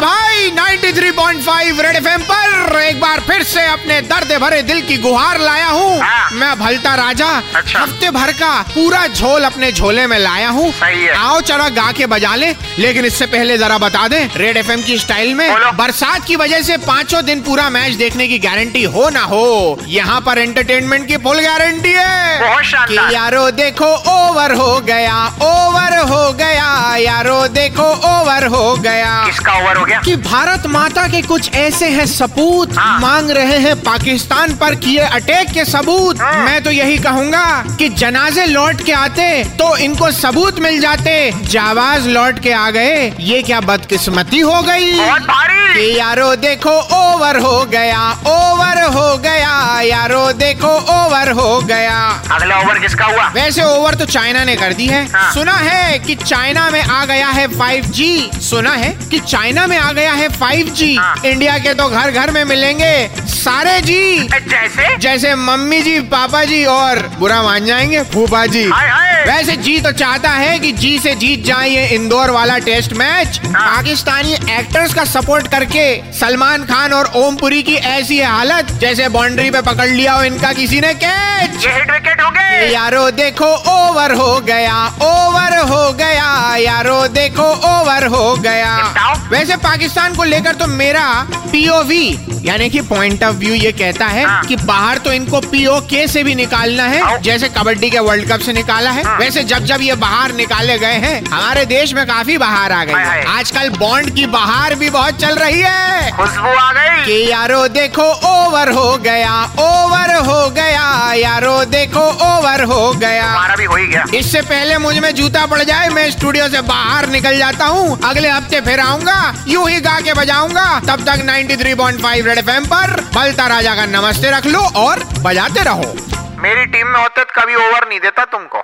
भाई 93.5 red FM पर एक बार फिर से अपने दर्द भरे दिल की गुहार लाया हूँ। हाँ। मैं भलता राजा अच्छा। हफ़्ते भर का पूरा झोल अपने झोले में लाया हूँ। आओ चला गा के बजा ले लेकिन इससे पहले जरा बता दे रेड एफएम की स्टाइल में बरसात की वजह से पाँचों दिन पूरा मैच देखने की गारंटी हो ना हो यहाँ पर एंटरटेनमेंट की फुल गारंटी है। कि यारो देखो ओवर हो गया ओवर हो गया यारो देखो ओवर हो गया। किसका ओवर हो गया? कि भारत माता के कुछ ऐसे हैं सपूत हाँ। मांग रहे हैं पाकिस्तान पर किए अटैक के सबूत। हाँ। मैं तो यही कहूँगा कि जनाजे लौट के आते तो इनको सबूत मिल जाते। जावाज लौट के आ गए। ये क्या बदकिस्मती हो गई? कि यारो देखो ओवर हो गया ओवर हो गया यारो देखो ओवर हो गया। अगला ओवर किसका हुआ? वैसे ओवर तो चाइना ने कर दी है। हाँ। सुना है कि चाइना में आ गया है 5G सुना है कि चाइना में आ गया है 5G हाँ। इंडिया के तो घर घर में मिलेंगे सारे जी जैसे? जैसे मम्मी जी पापा जी और बुरा मान जाएँगे फूफा जी। हाय हाय। वैसे जी तो चाहता है कि जी से जीत जाए ये इंदौर वाला टेस्ट मैच। हाँ। पाकिस्तानी एक्टर्स का सपोर्ट करके सलमान खान और ओमपुरी की ऐसी हालत जैसे बाउंड्री पे पकड़ लिया हो इनका किसी ने कैच विकेट हो गए। यारो देखो ओवर हो गया ओवर हो गया यारो देखो ओवर हो गया। वैसे पाकिस्तान को लेकर तो मेरा पीओवी यानी कि पॉइंट ऑफ़ व्यू ये कहता है हाँ। कि बाहर तो इनको पीओके से भी निकालना है जैसे कबड्डी के वर्ल्ड कप से निकाला है। हाँ। वैसे जब जब ये बाहर निकाले गए हैं हमारे देश में काफ़ी बाहर आ है। आजकल बॉन्ड की बाहर भी बहुत चल रही है। खुशबू आ गई। कि यारो देखो ओवर हो गया ओवर हो गया यारो देखो ओवर हो गया। भी हो ही गया। इससे पहले मुझमें जूता पड़ जाए मैं स्टूडियो से बाहर निकल जाता हूँ। अगले हफ़्ते फिर आऊँगा यूँ ही गा के बजाऊँगा। तब तक 93.5 रेड एफएम पर बलता राजा का नमस्ते रख लो और बजाते रहो। मेरी टीम में होते कभी ओवर नहीं देता तुमको।